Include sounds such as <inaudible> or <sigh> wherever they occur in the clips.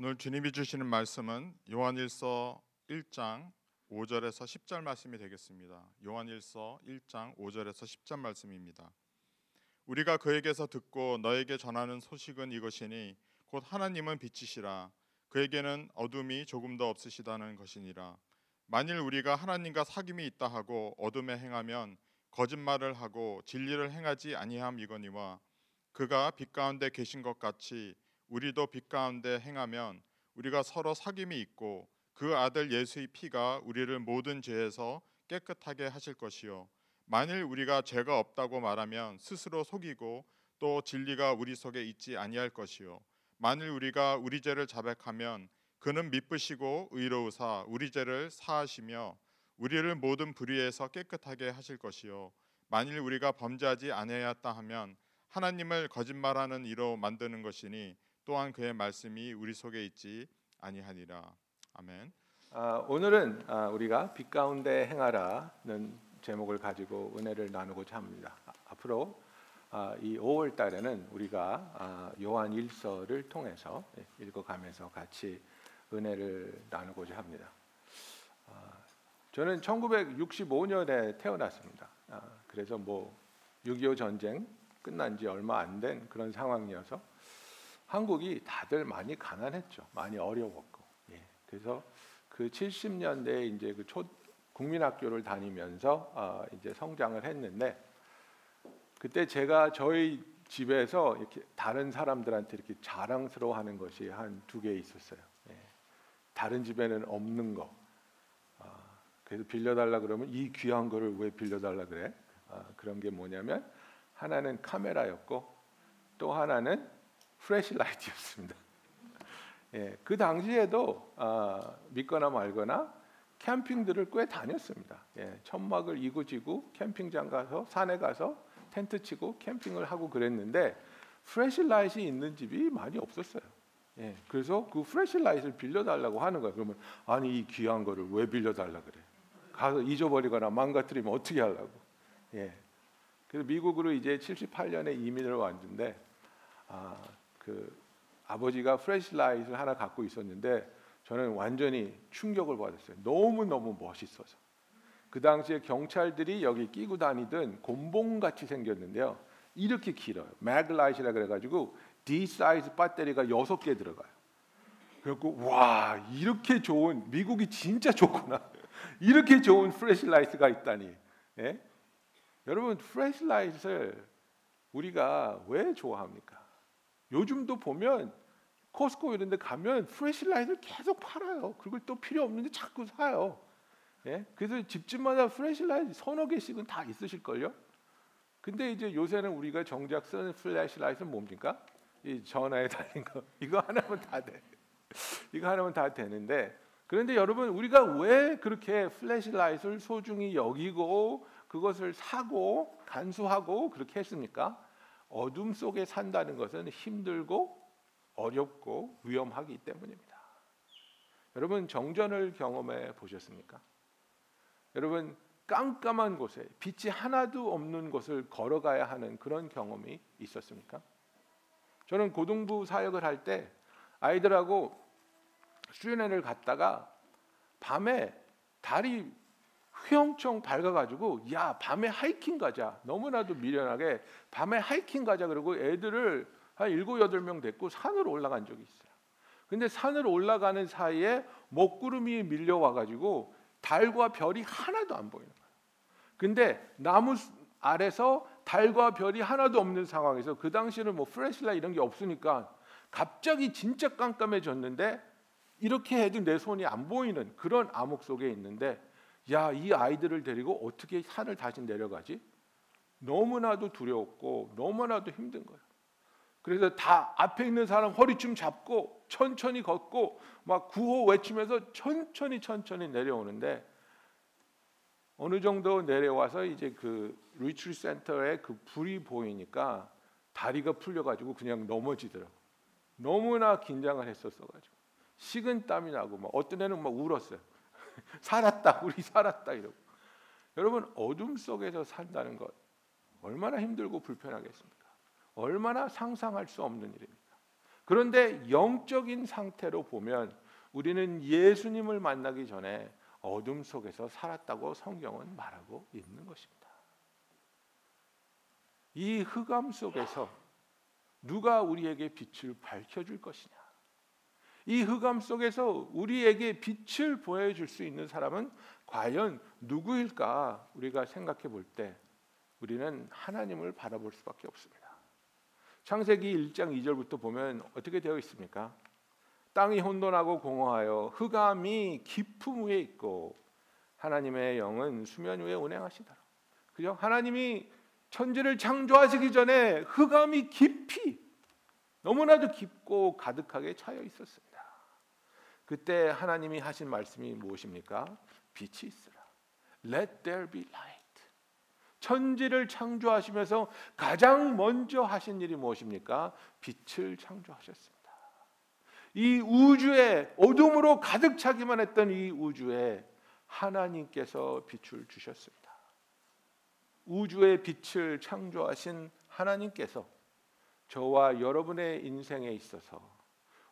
오늘 주님이 주시는 말씀은 요한일서 1장 5절에서 10절 말씀이 되겠습니다. 요한일서 1장 5절에서 10절 말씀입니다. 우리가 그에게서 듣고 너에게 전하는 소식은 이것이니 곧 하나님은 빛이시라 그에게는 어둠이 조금도 없으시다는 것이니라 만일 우리가 하나님과 사귐이 있다 하고 어둠에 행하면 거짓말을 하고 진리를 행하지 아니함 이거니와 그가 빛 가운데 계신 것 같이 우리도 빛 가운데 행하면 우리가 서로 사귐이 있고 그 아들 예수의 피가 우리를 모든 죄에서 깨끗하게 하실 것이요. 만일 우리가 죄가 없다고 말하면 스스로 속이고 또 진리가 우리 속에 있지 아니할 것이요. 만일 우리가 우리 죄를 자백하면 그는 미쁘시고 의로우사 우리 죄를 사하시며 우리를 모든 불의에서 깨끗하게 하실 것이요. 만일 우리가 범죄하지 아니하였다 하면 하나님을 거짓말하는 이로 만드는 것이니 또한 그의 말씀이 우리 속에 있지 아니하니라 아멘. 아, 오늘은 아, 우리가 빛 가운데 행하라는 제목을 가지고 은혜를 나누고자 합니다. 아, 앞으로 아, 이 5월 달에는 우리가 아, 요한 1서를 통해서 읽어가면서 같이 은혜를 나누고자 합니다. 아, 저는 1965년에 태어났습니다. 아, 그래서 뭐 6.25 전쟁 끝난 지 얼마 안 된 그런 상황이어서 한국이 다들 많이 가난했죠. 많이 어려웠고. 예. 그래서 그 70년대에 이제 그 초 국민학교를 다니면서 어, 이제 성장을 했는데 그때 제가 저희 집에서 이렇게 다른 사람들한테 이렇게 자랑스러워하는 것이 한 두 개 있었어요. 예. 다른 집에는 없는 거. 어, 그래서 빌려달라 그러면 이 귀한 거를 왜 빌려달라 그래? 어, 그런 게 뭐냐면 하나는 카메라였고 또 하나는 프레시 라이트였습니다. <laughs> 예, 그 당시에도 어, 믿거나 말거나 캠핑들을 꽤 다녔습니다. 예, 천막을 이고지고 캠핑장 가서 산에 가서 텐트 치고 캠핑을 하고 그랬는데 flashlight이 있는 집이 많이 없었어요. 예, 그래서 그 flashlight를 빌려달라고 하는 거예요. 그러면 아니 이 귀한 거를 왜 빌려달라 그래? 가서 잊어버리거나 망가뜨리면 어떻게 하려고? 예, 그래서 미국으로 이제 78년에 이민을 왔는데 아, 그 아버지가 flashlight를 하나 갖고 있었는데 저는 완전히 충격을 받았어요. 너무 너무 멋있어서. 그 당시에 경찰들이 여기 끼고 다니던 곤봉 같이 생겼는데요. 이렇게 길어요. Maglite라 그래가지고 D 사이즈 배터리가 여섯 개 들어가요. 그래갖고 와 이렇게 좋은 미국이 진짜 좋구나. <laughs> 이렇게 좋은 flashlight가 있다니. 예? 여러분 flashlight를 우리가 왜 좋아합니까? 요즘도 보면 코스코 이런 데 가면 flashlight를 계속 팔아요. 그걸 또 필요 없는데 자꾸 사요. 예? 그래서 집집마다 flashlight 서너 개씩은 다 있으실걸요. 근데 이제 요새는 우리가 정작 쓰는 flashlight는 뭡니까? 이 전화에 <laughs> 달린 거. 이거 하나면 다 돼. 이거 하나면 다 되는데 그런데 여러분 우리가 왜 그렇게 flashlight를 소중히 여기고 그것을 사고 간수하고 그렇게 했습니까? 어둠 속에 산다는 것은 힘들고 어렵고 위험하기 때문입니다. 여러분 정전을 경험해 보셨습니까? 여러분 깜깜한 곳에 빛이 하나도 없는 곳을 걸어가야 하는 그런 경험이 있었습니까? 저는 고등부 사역을 할 때 아이들하고 수련회를 갔다가 밤에 달이 휘엄청 밝아가지고 야 밤에 하이킹 가자 너무나도 미련하게 밤에 하이킹 가자 그러고 애들을 한 일곱 여덟 명 데리고 산으로 올라간 적이 있어요. 근데 산으로 올라가는 사이에 먹구름이 밀려와 가지고 달과 별이 하나도 안 보이는 거예요. 근데 나무 아래서 달과 별이 하나도 없는 상황에서 그 당시는 뭐 플래시라 이런 게 없으니까 갑자기 진짜 깜깜해졌는데 이렇게 해도 내 손이 안 보이는 그런 암흑 속에 있는데 야, 이 아이들을 데리고 어떻게 산을 다시 내려가지? 너무나도 두려웠고 너무나도 힘든 거예요. 그래서 다 앞에 있는 사람 허리춤 잡고 천천히 걷고 막 구호 외치면서 천천히 천천히 내려오는데 어느 정도 내려와서 이제 그 retreat 센터에 그 불이 보이니까 다리가 풀려 가지고 그냥 넘어지더라고. 너무나 긴장을 했었어 가지고 식은 땀이 나고 막 어떤 애는 막 울었어요. <laughs> 살았다, 우리 살았다 이러고. 여러분 어둠 속에서 산다는 것 얼마나 힘들고 불편하겠습니까? 얼마나 상상할 수 없는 일입니까? 그런데 영적인 상태로 보면 우리는 예수님을 만나기 전에 어둠 속에서 살았다고 성경은 말하고 있는 것입니다. 이 흑암 속에서 누가 우리에게 빛을 밝혀줄 것이냐? 이 흑암 속에서 우리에게 빛을 보여줄 수 있는 사람은 과연 누구일까? 우리가 생각해 볼 때 우리는 하나님을 바라볼 수밖에 없습니다. 창세기 1장 2절부터 보면 어떻게 되어 있습니까? 땅이 혼돈하고 공허하여 흑암이 깊음 위에 있고 하나님의 영은 수면 위에 운행하시더라. 그죠? 하나님이 천지를 창조하시기 전에 흑암이 깊이 너무나도 깊고 가득하게 차여 있었습니다. 그때 하나님이 하신 말씀이 무엇입니까? 빛이 있으라. Let there be light. 천지를 창조하시면서 가장 먼저 하신 일이 무엇입니까? 빛을 창조하셨습니다. 이 우주에 어둠으로 가득 차기만 했던 이 우주에 하나님께서 빛을 주셨습니다. 우주의 빛을 창조하신 하나님께서 저와 여러분의 인생에 있어서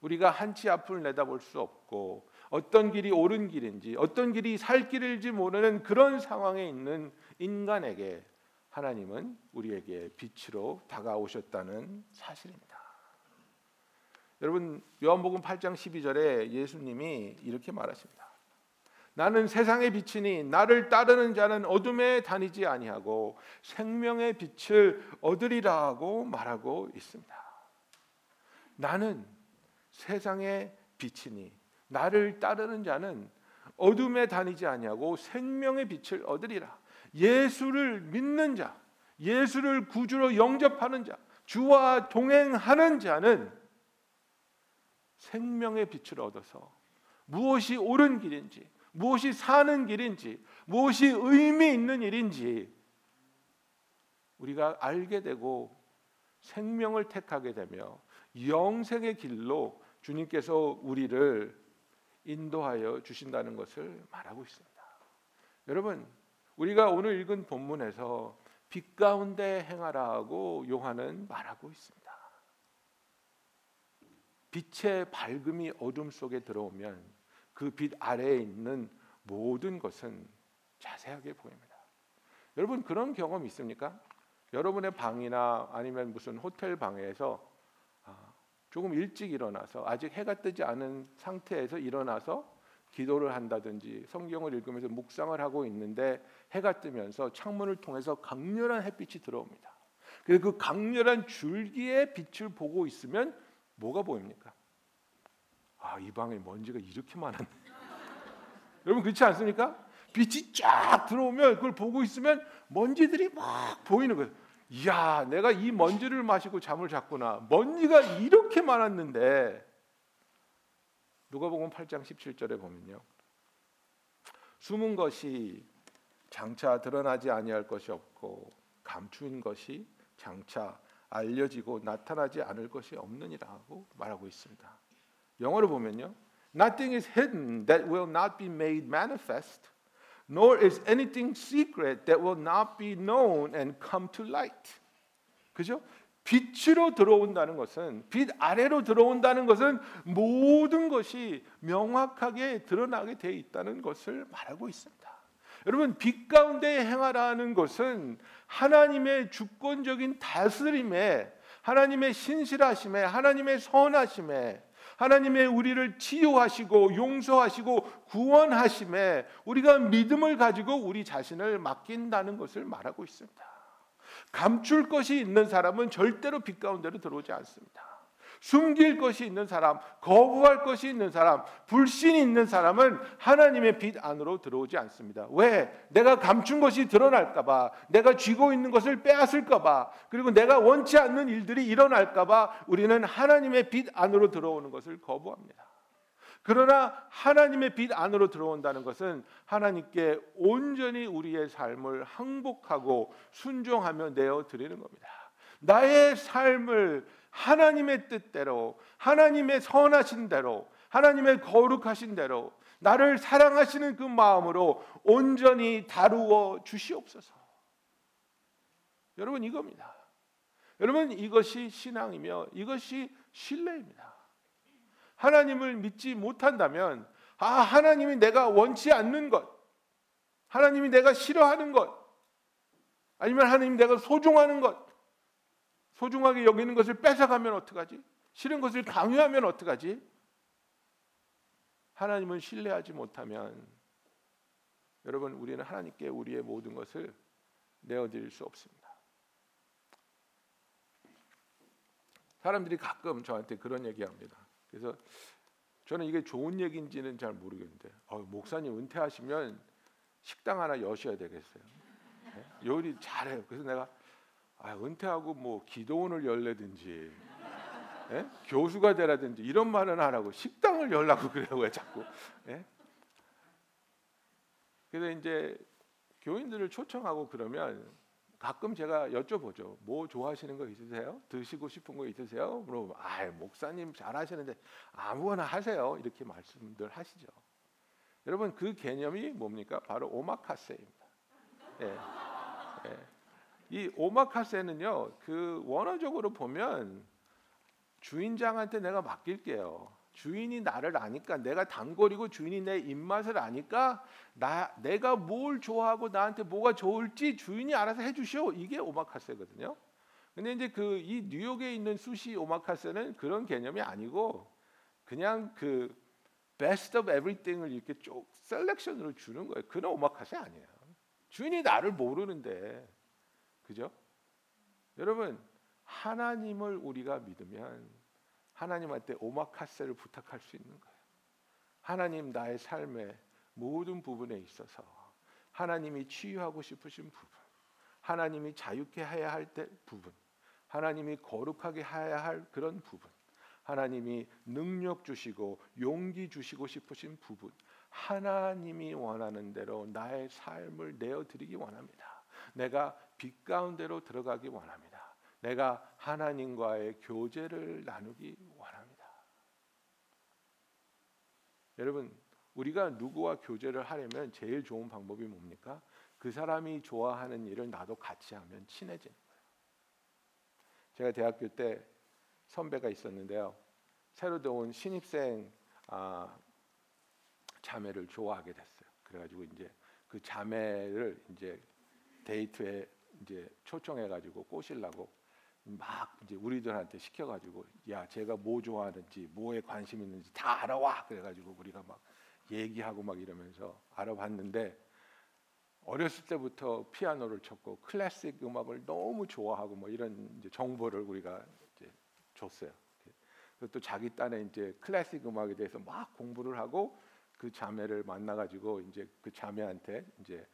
우리가 한치 앞을 내다볼 수 없고 어떤 길이 옳은 길인지 어떤 길이 살 길일지 모르는 그런 상황에 있는 인간에게 하나님은 우리에게 빛으로 다가오셨다는 사실입니다. 여러분 요한복음 8장 12절에 예수님이 이렇게 말하십니다. 나는 세상의 빛이니 나를 따르는 자는 어둠에 다니지 아니하고 생명의 빛을 얻으리라 고 말하고 있습니다. 나는 세상의 빛이니 나를 따르는 자는 어둠에 다니지 아니하고 생명의 빛을 얻으리라. 예수를 믿는 자, 예수를 구주로 영접하는 자, 주와 동행하는 자는 생명의 빛을 얻어서 무엇이 옳은 길인지, 무엇이 사는 길인지, 무엇이 의미 있는 일인지 우리가 알게 되고 생명을 택하게 되며 영생의 길로 주님께서 우리를 인도하여 주신다는 것을 말하고 있습니다. 여러분, 우리가 오늘 읽은 본문에서 빛 가운데 행하라고 요한은 말하고 있습니다. 빛의 밝음이 어둠 속에 들어오면 그 빛 아래에 있는 모든 것은 자세하게 보입니다. 여러분 그런 경험 있습니까? 여러분의 방이나 아니면 무슨 호텔 방에서 아, 조금 일찍 일어나서 아직 해가 뜨지 않은 상태에서 일어나서 기도를 한다든지 성경을 읽으면서 묵상을 하고 있는데 해가 뜨면서 창문을 통해서 강렬한 햇빛이 들어옵니다. 그래서 그 강렬한 줄기의 빛을 보고 있으면 뭐가 보입니까? 아, 이 방에 먼지가 이렇게 많았네. <laughs> 여러분 그렇지 않습니까? 빛이 쫙 들어오면 그걸 보고 있으면 먼지들이 막 보이는 거예요. 이야, 내가 이 먼지를 마시고 잠을 잤구나. 먼지가 이렇게 많았는데 누가복음 8장 17절에 보면요. 숨은 것이 장차 드러나지 아니할 것이 없고 감추인 것이 장차 알려지고 나타나지 않을 것이 없느니라고 말하고 있습니다. 영어로 보면요. Nothing is hidden that will not be made manifest, nor is anything secret that will not be known and come to light. 그죠? 빛으로 들어온다는 것은 빛 아래로 들어온다는 것은 모든 것이 명확하게 드러나게 돼 있다는 것을 말하고 있습니다. 여러분 빛 가운데 행하라는 것은 하나님의 주권적인 다스림에 하나님의 신실하심에 하나님의 선하심에 하나님의 우리를 치유하시고 용서하시고 구원하심에 우리가 믿음을 가지고 우리 자신을 맡긴다는 것을 말하고 있습니다. 감출 것이 있는 사람은 절대로 빛 가운데로 들어오지 않습니다. 숨길 것이 있는 사람, 거부할 것이 있는 사람, 불신이 있는 사람은 하나님의 빛 안으로 들어오지 않습니다. 왜? 내가 감춘 것이 드러날까봐, 내가 쥐고 있는 것을 빼앗을까봐, 그리고 내가 원치 않는 일들이 일어날까봐 우리는 하나님의 빛 안으로 들어오는 것을 거부합니다. 그러나 하나님의 빛 안으로 들어온다는 것은 하나님께 온전히 우리의 삶을 항복하고 순종하며 내어 드리는 겁니다. 나의 삶을 하나님의 뜻대로, 하나님의 선하신 대로, 하나님의 거룩하신 대로, 나를 사랑하시는 그 마음으로 온전히 다루어 주시옵소서. 여러분 이겁니다. 여러분 이것이 신앙이며 이것이 신뢰입니다. 하나님을 믿지 못한다면 아 하나님이 내가 원치 않는 것, 하나님이 내가 싫어하는 것, 아니면 하나님 내가 소중하는 것, 소중하게 여기는 것을 뺏어가면 어떡하지? 싫은 것을 강요하면 어떡하지? 하나님을 신뢰하지 못하면 여러분 우리는 하나님께 우리의 모든 것을 내어드릴 수 없습니다. 사람들이 가끔 저한테 그런 얘기합니다. 그래서 저는 이게 좋은 얘기인지는 잘 모르겠는데 어, 목사님 은퇴하시면 식당 하나 여셔야 되겠어요. 네? 요리 잘해요. 그래서 내가 아, 은퇴하고 뭐 기도원을 열래든지 예? 교수가 되라든지 이런 말은 안 하고 식당을 열라고 <laughs> 그래요 왜 자꾸 예? 그래서 이제 교인들을 초청하고 그러면 가끔 제가 여쭤보죠 뭐 좋아하시는 거 있으세요 드시고 싶은 거 있으세요 물어보면 아 목사님 잘하시는데 아무거나 하세요 이렇게 말씀들 하시죠 여러분 그 개념이 뭡니까 바로 오마카세입니다 예. 예. 이 오마카세는요 그 원어적으로 보면 주인장한테 내가 맡길게요. 주인이 나를 아니까 내가 단골이고 주인이 내 입맛을 아니까 나 내가 뭘 좋아하고 나한테 뭐가 좋을지 주인이 알아서 해주시오. 이게 오마카세거든요. 근데 이제 그 이 뉴욕에 있는 수시 오마카세는 그런 개념이 아니고 그냥 그 best of everything을 이렇게 쭉 selection으로 주는 거예요. 그런 오마카세 아니에요. 주인이 나를 모르는데 그죠? 여러분 하나님을 우리가 믿으면 하나님한테 오마카세를 부탁할 수 있는 거예요. 하나님 나의 삶의 모든 부분에 있어서 하나님이 치유하고 싶으신 부분, 하나님이 자유케 해야 할 때 부분, 하나님이 거룩하게 해야 할 그런 부분, 하나님이 능력 주시고 용기 주시고 싶으신 부분, 하나님이 원하는 대로 나의 삶을 내어 드리기 원합니다. 내가 빛 가운데로 들어가기 원합니다. 내가 하나님과의 교제를 나누기 원합니다. 여러분, 우리가 누구와 교제를 하려면 제일 좋은 방법이 뭡니까? 그 사람이 좋아하는 일을 나도 같이 하면 친해지는 거예요. 제가 대학교 때 선배가 있었는데요. 새로 들어온 신입생 아, 자매를 좋아하게 됐어요. 그래가지고 이제 그 자매를 이제 데이트에 이제 초청해 가지고 꼬시려고 막 이제 우리들한테 시켜 가지고 야 제가 뭐 좋아하는지 뭐에 관심 있는지 다 알아와 그래 가지고 우리가 막 얘기하고 막 이러면서 알아봤는데 어렸을 때부터 피아노를 쳤고 클래식 음악을 너무 좋아하고 뭐 이런 정보를 우리가 이제 줬어요. 또 자기 딴에 이제 클래식 음악에 대해서 막 공부를 하고 그 자매를 만나가지고 이제 그 자매한테 이제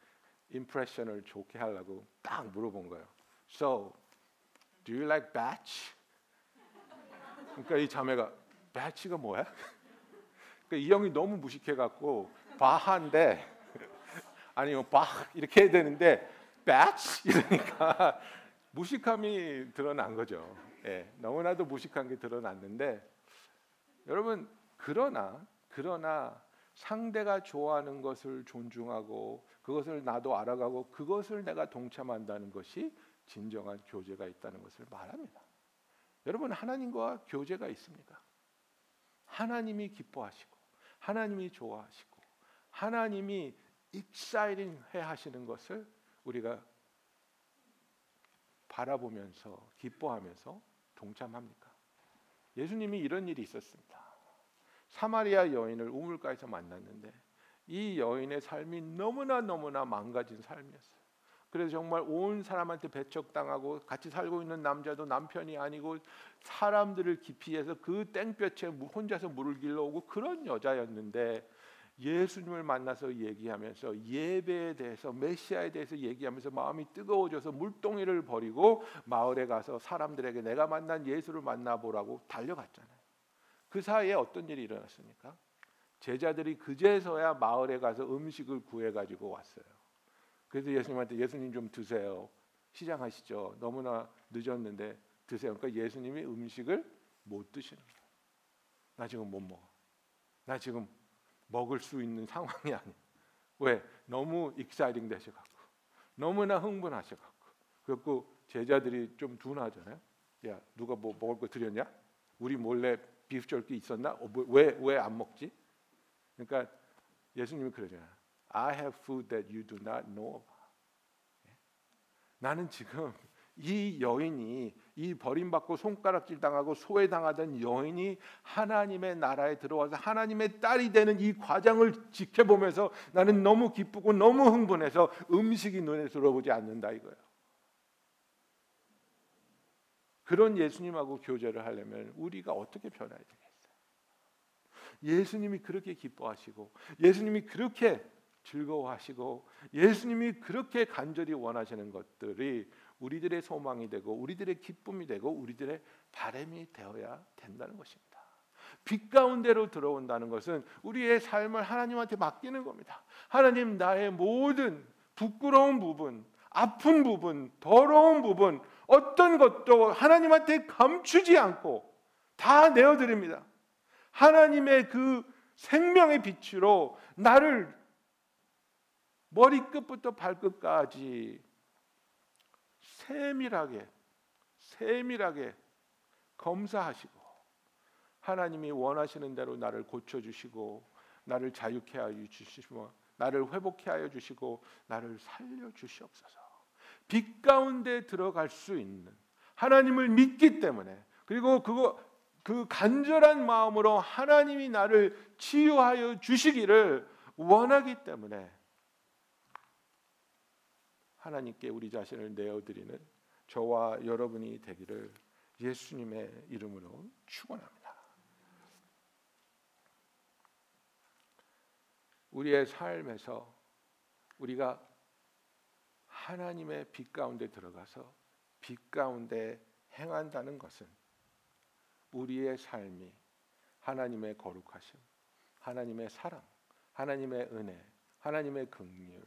임프레션을 좋게 하려고 딱 물어본 거예요. So Do you like batch? 그러니까 이 자매가 batch가 뭐야? 그러니까 이 형이 너무 무식해 갖고 바한데 아니면 바 이렇게 해야 되는데 batch 이러니까 무식함이 드러난 거죠. 예, 너무나도 무식한 게 드러났는데 여러분 그러나 그러나 상대가 좋아하는 것을 존중하고 그것을 나도 알아가고 그것을 내가 동참한다는 것이 진정한 교제가 있다는 것을 말합니다. 여러분 하나님과 교제가 있습니까? 하나님이 기뻐하시고 하나님이 좋아하시고 하나님이 exciting 해 하시는 것을 우리가 바라보면서 기뻐하면서 동참합니까? 예수님이 이런 일이 있었습니다. 사마리아 여인을 우물가에서 만났는데 이 여인의 삶이 너무나 너무나 망가진 삶이었어요. 그래서 정말 온 사람한테 배척당하고 같이 살고 있는 남자도 남편이 아니고 사람들을 기피해서 그 땡볕에 혼자서 물을 길러오고 그런 여자였는데 예수님을 만나서 얘기하면서 예배에 대해서 메시아에 대해서 얘기하면서 마음이 뜨거워져서 물동이를 버리고 마을에 가서 사람들에게 내가 만난 예수를 만나보라고 달려갔잖아요. 그 사이에 어떤 일이 일어났습니까? 제자들이 그제서야 마을에 가서 음식을 구해 가지고 왔어요. 그래서 예수님한테 예수님 좀 드세요. 시장하시죠. 너무나 늦었는데 드세요. 그러니까 예수님이 음식을 못 드시는 거예요. 나 지금 못 먹어. 나 지금 먹을 수 있는 상황이 아니야. 왜? 너무 exciting 되셔갖고 너무나 흥분하셔갖고 그리고 제자들이 좀 둔하잖아요. 야 누가 뭐 먹을 거 드렸냐? 우리 몰래 beef jerky 있었나? 왜왜 안 먹지? 그러니까 예수님이 그러잖아. I have food that you do not know. 나는 지금 이 여인이 이 버림받고 손가락질 당하고 소외당하던 여인이 하나님의 나라에 들어와서 하나님의 딸이 되는 이 과정을 지켜보면서 나는 너무 기쁘고 너무 흥분해서 음식이 눈에 들어오지 않는다 이거예요. 그런 예수님하고 교제를 하려면 우리가 어떻게 변해야 되겠어요? 예수님이 그렇게 기뻐하시고 예수님이 그렇게 즐거워하시고 예수님이 그렇게 간절히 원하시는 것들이 우리들의 소망이 되고 우리들의 기쁨이 되고 우리들의 바람이 되어야 된다는 것입니다. 빛 가운데로 들어온다는 것은 우리의 삶을 하나님한테 맡기는 겁니다. 하나님 나의 모든 부끄러운 부분, 아픈 부분, 더러운 부분, 어떤 것도 하나님한테 감추지 않고 다 내어드립니다. 하나님의 그 생명의 빛으로 나를 머리끝부터 발끝까지 세밀하게 세밀하게 검사하시고 하나님이 원하시는 대로 나를 고쳐 주시고 나를 자유케 하여 주시고 나를 회복케 하여 주시고 나를 살려 주시옵소서. 빛 가운데 들어갈 수 있는 하나님을 믿기 때문에 그리고 그거 그 간절한 마음으로 하나님이 나를 치유하여 주시기를 원하기 때문에 하나님께 우리 자신을 내어드리는 저와 여러분이 되기를 예수님의 이름으로 축원합니다. 우리의 삶에서 우리가 하나님의 빛 가운데 들어가서 빛 가운데 행한다는 것은 우리의 삶이 하나님의 거룩하심, 하나님의 사랑, 하나님의 은혜, 하나님의 긍휼,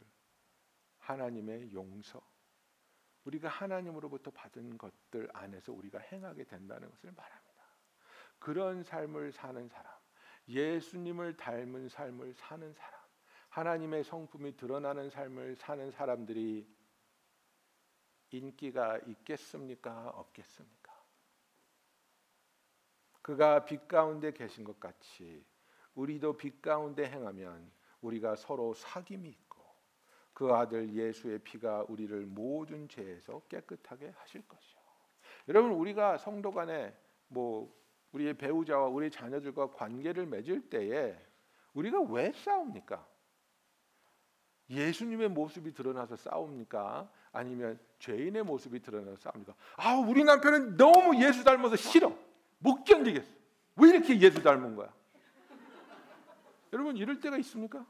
하나님의 용서, 우리가 하나님으로부터 받은 것들 안에서 우리가 행하게 된다는 것을 말합니다. 그런 삶을 사는 사람, 예수님을 닮은 삶을 사는 사람, 하나님의 성품이 드러나는 삶을 사는 사람들이 인기가 있겠습니까? 없겠습니까? 그가 빛 가운데 계신 것 같이 우리도 빛 가운데 행하면 우리가 서로 사귐이 있고 그 아들 예수의 피가 우리를 모든 죄에서 깨끗하게 하실 것이요. 여러분 우리가 성도 간에 뭐 우리의 배우자와 우리 자녀들과 관계를 맺을 때에 우리가 왜 싸웁니까? 예수님의 모습이 드러나서 싸웁니까? 아니면 죄인의 모습이 드러나서 싸웁니까? 아, 우리 남편은 너무 예수 닮아서 싫어. 못 견디겠어. 왜 이렇게 예수 닮은 거야? 여러분 이럴 때가 있습니까?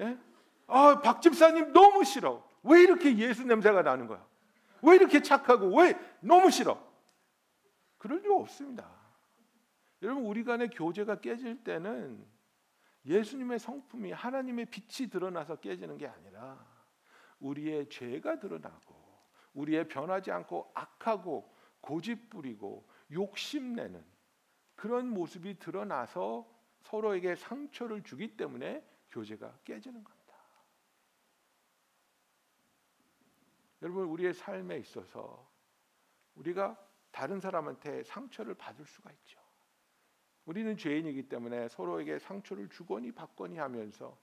예? 아, 박 집사님 너무 싫어. 왜 이렇게 예수 냄새가 나는 거야? 왜 이렇게 착하고 왜 너무 싫어? 그럴 리 없습니다. 여러분 우리 간의 교제가 깨질 때는 예수님의 성품이 하나님의 빛이 드러나서 깨지는 게 아니라 우리의 죄가 드러나고 우리의 변하지 않고 악하고 고집부리고 욕심내는 그런 모습이 드러나서 서로에게 상처를 주기 때문에 교제가 깨지는 겁니다. 여러분 우리의 삶에 있어서 우리가 다른 사람한테 상처를 받을 수가 있죠. 우리는 죄인이기 때문에 서로에게 상처를 주거니 받거니 하면서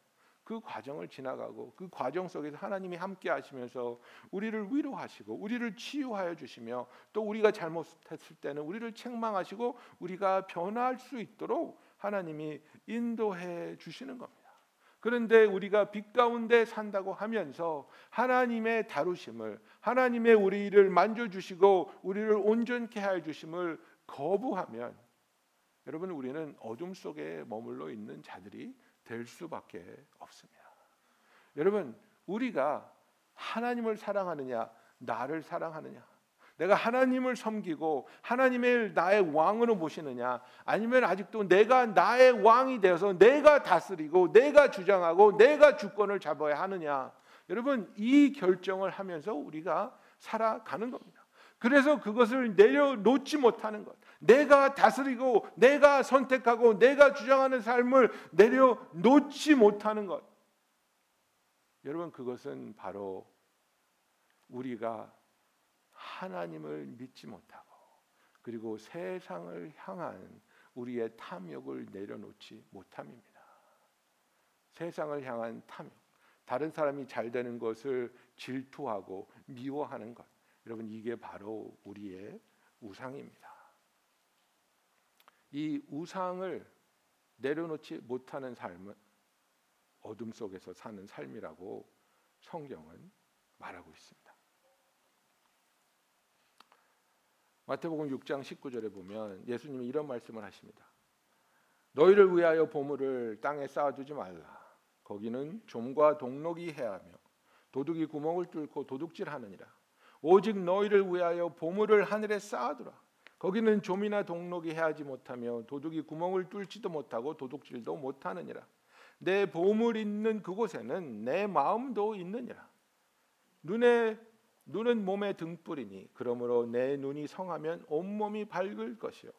그 과정을 지나가고 그 과정 속에서 하나님이 함께 하시면서 우리를 위로하시고 우리를 치유하여 주시며 또 우리가 잘못했을 때는 우리를 책망하시고 우리가 변화할 수 있도록 하나님이 인도해 주시는 겁니다. 그런데 우리가 빛 가운데 산다고 하면서 하나님의 다루심을 하나님의 우리를 만져 주시고 우리를 온전케 해 주심을 거부하면 여러분 우리는 어둠 속에 머물러 있는 자들이 될 수밖에 없습니다. 여러분 우리가 하나님을 사랑하느냐 나를 사랑하느냐 내가 하나님을 섬기고 하나님을 나의 왕으로 모시느냐 아니면 아직도 내가 나의 왕이 되어서 내가 다스리고 내가 주장하고 내가 주권을 잡아야 하느냐 여러분 이 결정을 하면서 우리가 살아가는 겁니다. 그래서 그것을 내려놓지 못하는 것. 내가 다스리고 내가 선택하고 내가 주장하는 삶을 내려놓지 못하는 것. 여러분 그것은 바로 우리가 하나님을 믿지 못하고 그리고 세상을 향한 우리의 탐욕을 내려놓지 못함입니다. 세상을 향한 탐욕, 다른 사람이 잘 되는 것을 질투하고 미워하는 것. 여러분 이게 바로 우리의 우상입니다. 이 우상을 내려놓지 못하는 삶은 어둠 속에서 사는 삶이라고 성경은 말하고 있습니다. 마태복음 6장 19절에 보면 예수님이 이런 말씀을 하십니다. 너희를 위하여 보물을 땅에 쌓아두지 말라. 거기는 좀과 동록이 해하며 도둑이 구멍을 뚫고 도둑질하느니라. 오직 너희를 위하여 보물을 하늘에 쌓아두라. 거기는 좀이나 동록이 해하지 못하며 도둑이 구멍을 뚫지도 못하고 도둑질도 못하느니라. 내 보물 있는 그곳에는 내 마음도 있느니라. 눈에 눈은 몸의 등불이니 그러므로 내 눈이 성하면 온 몸이 밝을 것이요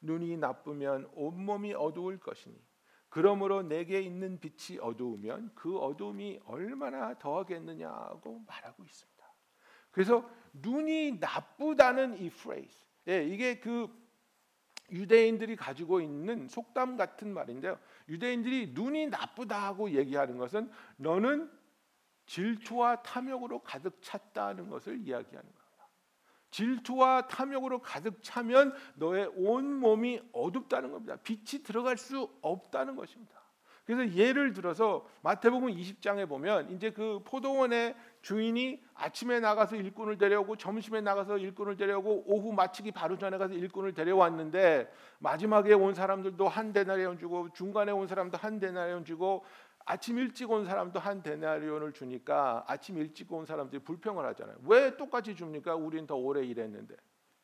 눈이 나쁘면 온 몸이 어두울 것이니 그러므로 내게 있는 빛이 어두우면 그 어두움이 얼마나 더하겠느냐고 말하고 있습니다. 그래서 눈이 나쁘다는 이 phrase, 예, 이게 그 유대인들이 가지고 있는 속담 같은 말인데요. 유대인들이 눈이 나쁘다고 얘기하는 것은 너는 질투와 탐욕으로 가득 찼다는 것을 이야기하는 겁니다. 질투와 탐욕으로 가득 차면 너의 온 몸이 어둡다는 겁니다. 빛이 들어갈 수 없다는 것입니다. 그래서 예를 들어서 마태복음 20장에 보면 이제 그 포도원의 주인이 아침에 나가서 일꾼을 데려오고 점심에 나가서 일꾼을 데려오고 오후 마치기 바로 전에 가서 일꾼을 데려왔는데 마지막에 온 사람들도 한 데나리온 주고 중간에 온 사람도 한 데나리온 주고 아침 일찍 온 사람도 한 데나리온을 주니까 아침 일찍 온 사람들이 불평을 하잖아요. 왜 똑같이 줍니까? 우린 더 오래 일했는데.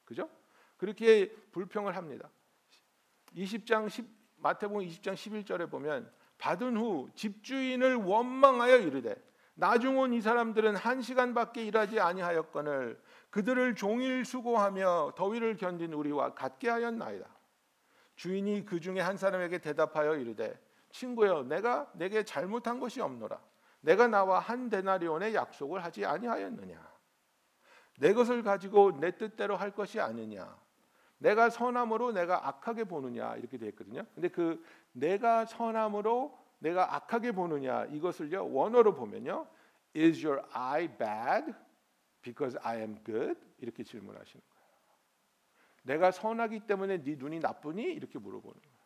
그죠? 그렇게 불평을 합니다. 20장 10 마태복음 20장 11절에 보면 받은 후 집주인을 원망하여 이르되 나중 온 이 사람들은 한 시간밖에 일하지 아니하였거늘 그들을 종일 수고하며 더위를 견딘 우리와 같게 하였나이다. 주인이 그 중에 한 사람에게 대답하여 이르되 친구여 내가 내게 잘못한 것이 없노라. 내가 나와 한 데나리온의 약속을 하지 아니하였느냐? 내 것을 가지고 내 뜻대로 할 것이 아니냐 내가 선함으로 내가 악하게 보느냐 이렇게 되어 있거든요. 근데 그 내가 선함으로 내가 악하게 보느냐 이것을요 원어로 보면요 Is your eye bad because I am good? 이렇게 질문하시는 거예요. 내가 선하기 때문에 네 눈이 나쁘니? 이렇게 물어보는 거예요.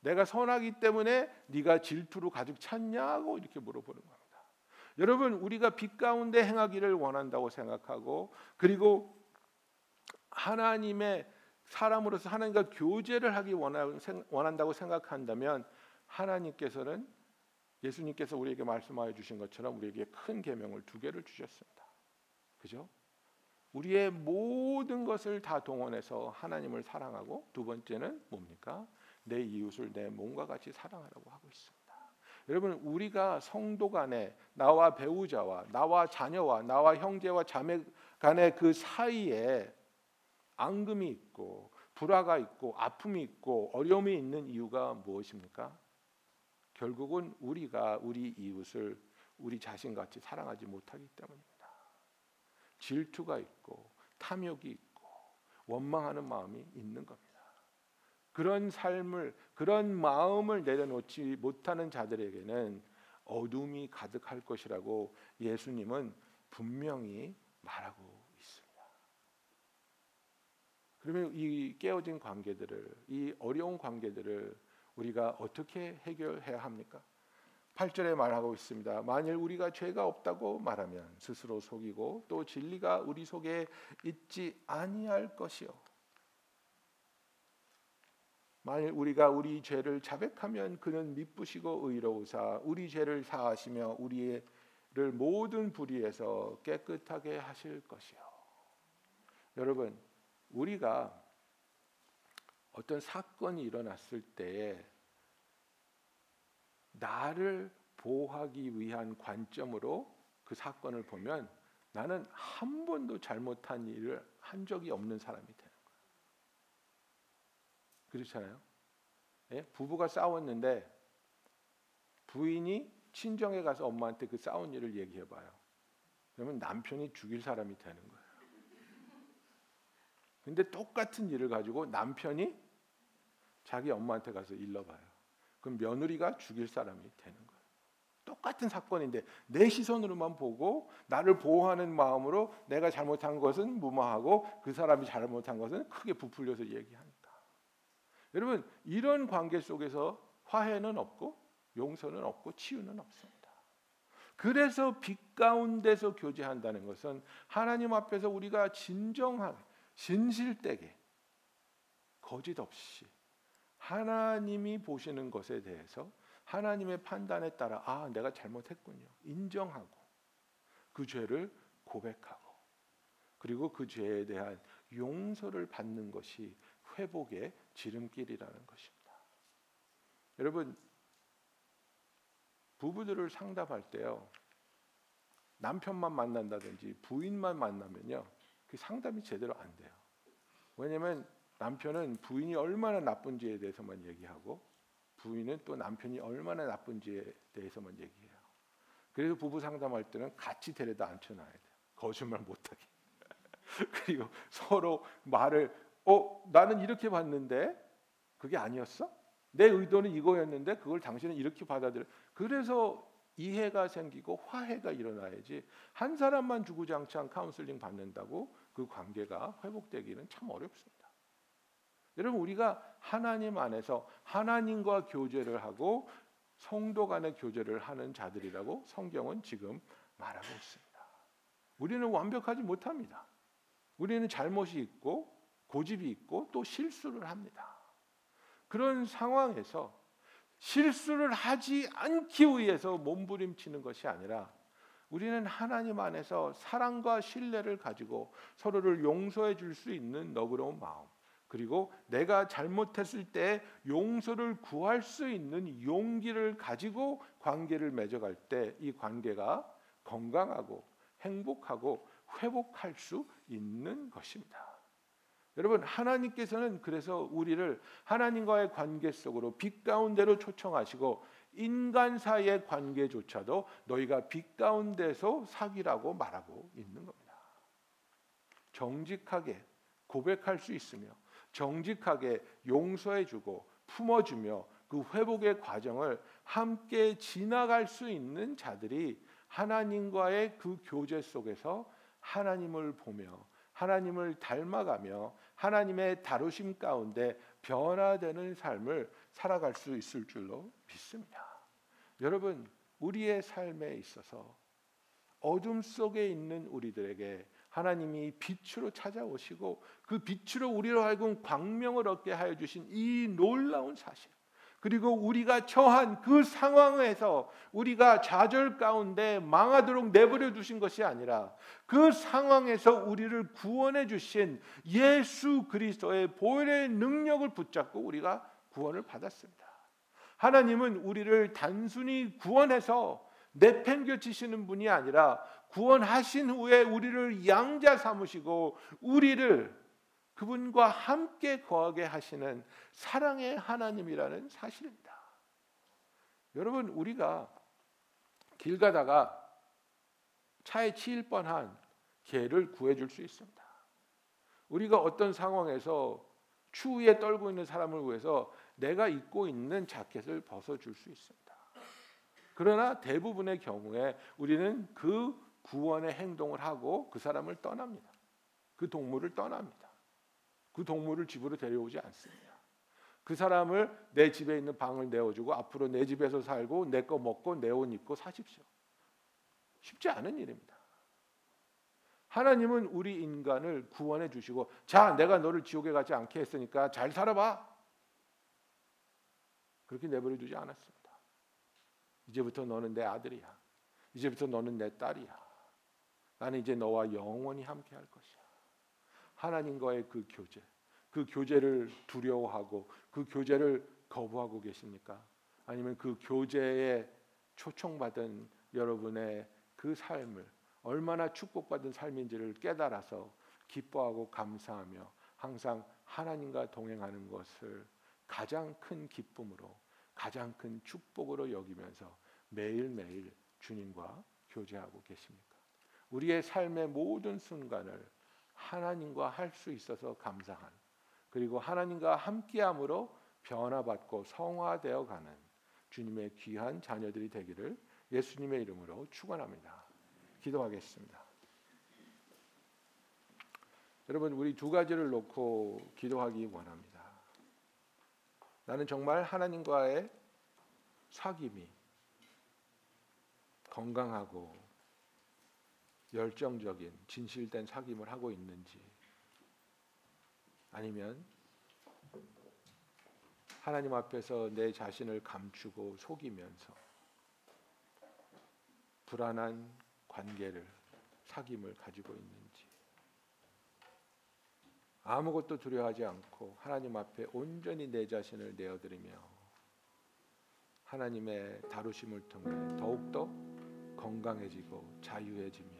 내가 선하기 때문에 네가 질투로 가득 찼냐고 이렇게 물어보는 겁니다. 여러분 우리가 빛 가운데 행하기를 원한다고 생각하고 그리고 하나님의 사람으로서 하나님과 교제를 하기 원한다고 생각한다면 하나님께서는 예수님께서 우리에게 말씀하여 주신 것처럼 우리에게 큰 계명을 두 개를 주셨습니다. 그죠? 우리의 모든 것을 다 동원해서 하나님을 사랑하고 두 번째는 뭡니까? 내 이웃을 내 몸과 같이 사랑하라고 하고 있습니다. 여러분 우리가 성도 간에 나와 배우자와 나와 자녀와 나와 형제와 자매 간의 그 사이에 앙금이 있고 불화가 있고 아픔이 있고 어려움이 있는 이유가 무엇입니까? 결국은 우리가 우리 이웃을 우리 자신같이 사랑하지 못하기 때문입니다. 질투가 있고 탐욕이 있고 원망하는 마음이 있는 겁니다. 그런 삶을 그런 마음을 내려놓지 못하는 자들에게는 어둠이 가득할 것이라고 예수님은 분명히 말하고. 그러면 이 깨어진 관계들을 이 어려운 관계들을 우리가 어떻게 해결해야 합니까? 8절에 말하고 있습니다. 만일 우리가 죄가 없다고 말하면 스스로 속이고 또 진리가 우리 속에 있지 아니할 것이요. 만일 우리가 우리 죄를 자백하면 그는 미쁘시고 의로우사 우리 죄를 사하시며 우리를 모든 불의에서 깨끗하게 하실 것이요. 여러분, 우리가 어떤 사건이 일어났을 때에 나를 보호하기 위한 관점으로 그 사건을 보면 나는 한 번도 잘못한 일을 한 적이 없는 사람이 되는 거예요. 그렇잖아요. 예? 부부가 싸웠는데 부인이 친정에 가서 엄마한테 그 싸운 일을 얘기해 봐요. 그러면 남편이 죽일 사람이 되는 거예요. 근데 똑같은 일을 가지고 남편이 자기 엄마한테 가서 일러봐요. 그럼 며느리가 죽일 사람이 되는 거예요. 똑같은 사건인데 내 시선으로만 보고 나를 보호하는 마음으로 내가 잘못한 것은 무마하고 그 사람이 잘못한 것은 크게 부풀려서 얘기하니까. 여러분 이런 관계 속에서 화해는 없고 용서는 없고 치유는 없습니다. 그래서 빛 가운데서 교제한다는 것은 하나님 앞에서 우리가 진정하게 진실되게 거짓 없이 하나님이 보시는 것에 대해서 하나님의 판단에 따라 아 내가 잘못했군요 인정하고 그 죄를 고백하고 그리고 그 죄에 대한 용서를 받는 것이 회복의 지름길이라는 것입니다. 여러분 부부들을 상담할 때요 남편만 만난다든지 부인만 만나면요 그 상담이 제대로 안 돼요. 왜냐하면 남편은 부인이 얼마나 나쁜지에 대해서만 얘기하고 부인은 또 남편이 얼마나 나쁜지에 대해서만 얘기해요. 그래서 부부 상담할 때는 같이 데려다 앉혀놔야 돼요. 거짓말 못하게. <laughs> 그리고 서로 말을 어 나는 이렇게 봤는데 그게 아니었어? 내 의도는 이거였는데 그걸 당신은 이렇게 받아들여. 그래서 이해가 생기고 화해가 일어나야지 한 사람만 주구장창 카운슬링 받는다고 그 관계가 회복되기는 참 어렵습니다. 여러분 우리가 하나님 안에서 하나님과 교제를 하고 성도 간의 교제를 하는 자들이라고 성경은 지금 말하고 있습니다. 우리는 완벽하지 못합니다. 우리는 잘못이 있고 고집이 있고 또 실수를 합니다. 그런 상황에서 실수를 하지 않기 위해서 몸부림치는 것이 아니라 우리는 하나님 안에서 사랑과 신뢰를 가지고 서로를 용서해 줄 수 있는 너그러운 마음 그리고 내가 잘못했을 때 용서를 구할 수 있는 용기를 가지고 관계를 맺어갈 때 이 관계가 건강하고 행복하고 회복할 수 있는 것입니다. 여러분 하나님께서는 그래서 우리를 하나님과의 관계 속으로 빛 가운데로 초청하시고 인간 사이의 관계조차도 너희가 빛 가운데서 사귀라고 말하고 있는 겁니다. 정직하게 고백할 수 있으며 정직하게 용서해 주고 품어 주며 그 회복의 과정을 함께 지나갈 수 있는 자들이 하나님과의 그 교제 속에서 하나님을 보며 하나님을 닮아가며 하나님의 다루심 가운데 변화되는 삶을 살아갈 수 있을 줄로 믿습니다. 여러분, 우리의 삶에 있어서 어둠 속에 있는 우리들에게 하나님이 빛으로 찾아오시고 그 빛으로 우리로 하여금 광명을 얻게 하여 주신 이 놀라운 사실. 그리고 우리가 처한 그 상황에서 우리가 좌절 가운데 망하도록 내버려 두신 것이 아니라 그 상황에서 우리를 구원해 주신 예수 그리스도의 보혈의 능력을 붙잡고 우리가 구원을 받았습니다. 하나님은 우리를 단순히 구원해서 내팽겨치시는 분이 아니라 구원하신 후에 우리를 양자 삼으시고 우리를 그분과 함께 거하게 하시는 사랑의 하나님이라는 사실입니다. 여러분 우리가 길 가다가 차에 치일 뻔한 개를 구해줄 수 있습니다. 우리가 어떤 상황에서 추위에 떨고 있는 사람을 위해서 내가 입고 있는 자켓을 벗어줄 수 있습니다. 그러나 대부분의 경우에 우리는 그 구원의 행동을 하고 그 사람을 떠납니다. 그 동물을 떠납니다. 그 동물을 집으로 데려오지 않습니다. 그 사람을 내 집에 있는 방을 내어주고 앞으로 내 집에서 살고 내 거 먹고 내 옷 입고 사십시오. 쉽지 않은 일입니다. 하나님은 우리 인간을 구원해 주시고 자 내가 너를 지옥에 가지 않게 했으니까 잘 살아봐. 그렇게 내버려 두지 않았습니다. 이제부터 너는 내 아들이야. 이제부터 너는 내 딸이야. 나는 이제 너와 영원히 함께 할 것이야. 하나님과의 그 교제, 그 교제를 두려워하고 그 교제를 거부하고 계십니까? 아니면 그 교제에 초청받은 여러분의 그 삶을 얼마나 축복받은 삶인지를 깨달아서 기뻐하고 감사하며 항상 하나님과 동행하는 것을 가장 큰 기쁨으로 가장 큰 축복으로 여기면서 매일매일 주님과 교제하고 계십니까? 우리의 삶의 모든 순간을 하나님과 할 수 있어서 감사한 그리고 하나님과 함께함으로 변화받고 성화되어 가는 주님의 귀한 자녀들이 되기를 예수님의 이름으로 축원합니다. 기도하겠습니다. 여러분 우리 두 가지를 놓고 기도하기 원합니다. 나는 정말 하나님과의 사귐이 건강하고 열정적인 진실된 사귐을 하고 있는지 아니면 하나님 앞에서 내 자신을 감추고 속이면서 불안한 관계를 사귐을 가지고 있는지 아무것도 두려워하지 않고 하나님 앞에 온전히 내 자신을 내어드리며 하나님의 다루심을 통해 더욱더 건강해지고 자유해지며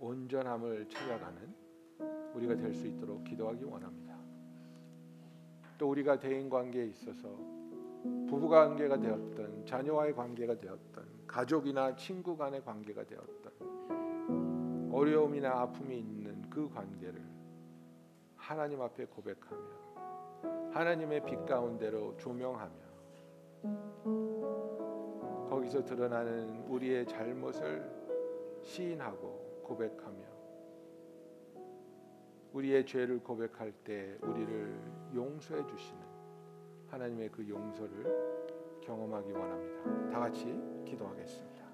온전함을 찾아가는 우리가 될 수 있도록 기도하기 원합니다. 또 우리가 대인 관계에 있어서 부부 관계가 되었던 자녀와의 관계가 되었던 가족이나 친구 간의 관계가 되었던 어려움이나 아픔이 있는 그 관계를 하나님 앞에 고백하며 하나님의 빛 가운데로 조명하며 거기서 드러나는 우리의 잘못을 시인하고 고백하며 우리의 죄를 고백할 때 우리를 용서해 주시는 하나님의 그 용서를 경험하기 원합니다. 다 같이 기도하겠습니다.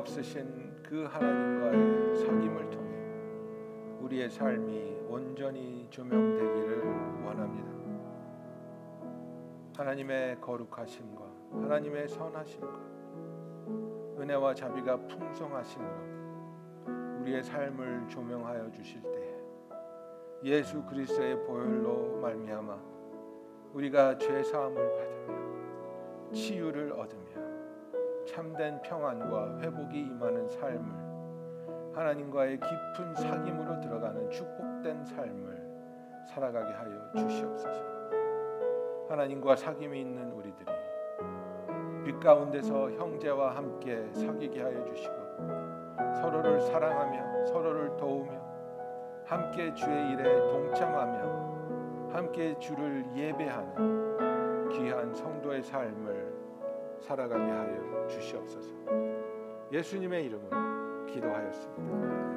없으신 그 하나님과의 사귐을 통해 우리의 삶이 온전히 조명되기를 원합니다. 하나님의 거룩하심과 하나님의 선하심과 은혜와 자비가 풍성하심으로 우리의 삶을 조명하여 주실 때 예수 그리스도의 보혈로 말미암아 우리가 죄 사함을 받으며 치유를 얻으며 참된 평안과 회복이 임하는 삶을 하나님과의 깊은 사귐으로 들어가는 축복된 삶을 살아가게 하여 주시옵소서. 하나님과 사귐이 있는 우리들이 빛 가운데서 형제와 함께 사귀게 하여 주시고 서로를 사랑하며 서로를 도우며 함께 주의 일에 동참하며 함께 주를 예배하는 귀한 성도의 삶을 살아가게 하여 주시옵소서. 예수님의 이름으로 기도하였습니다.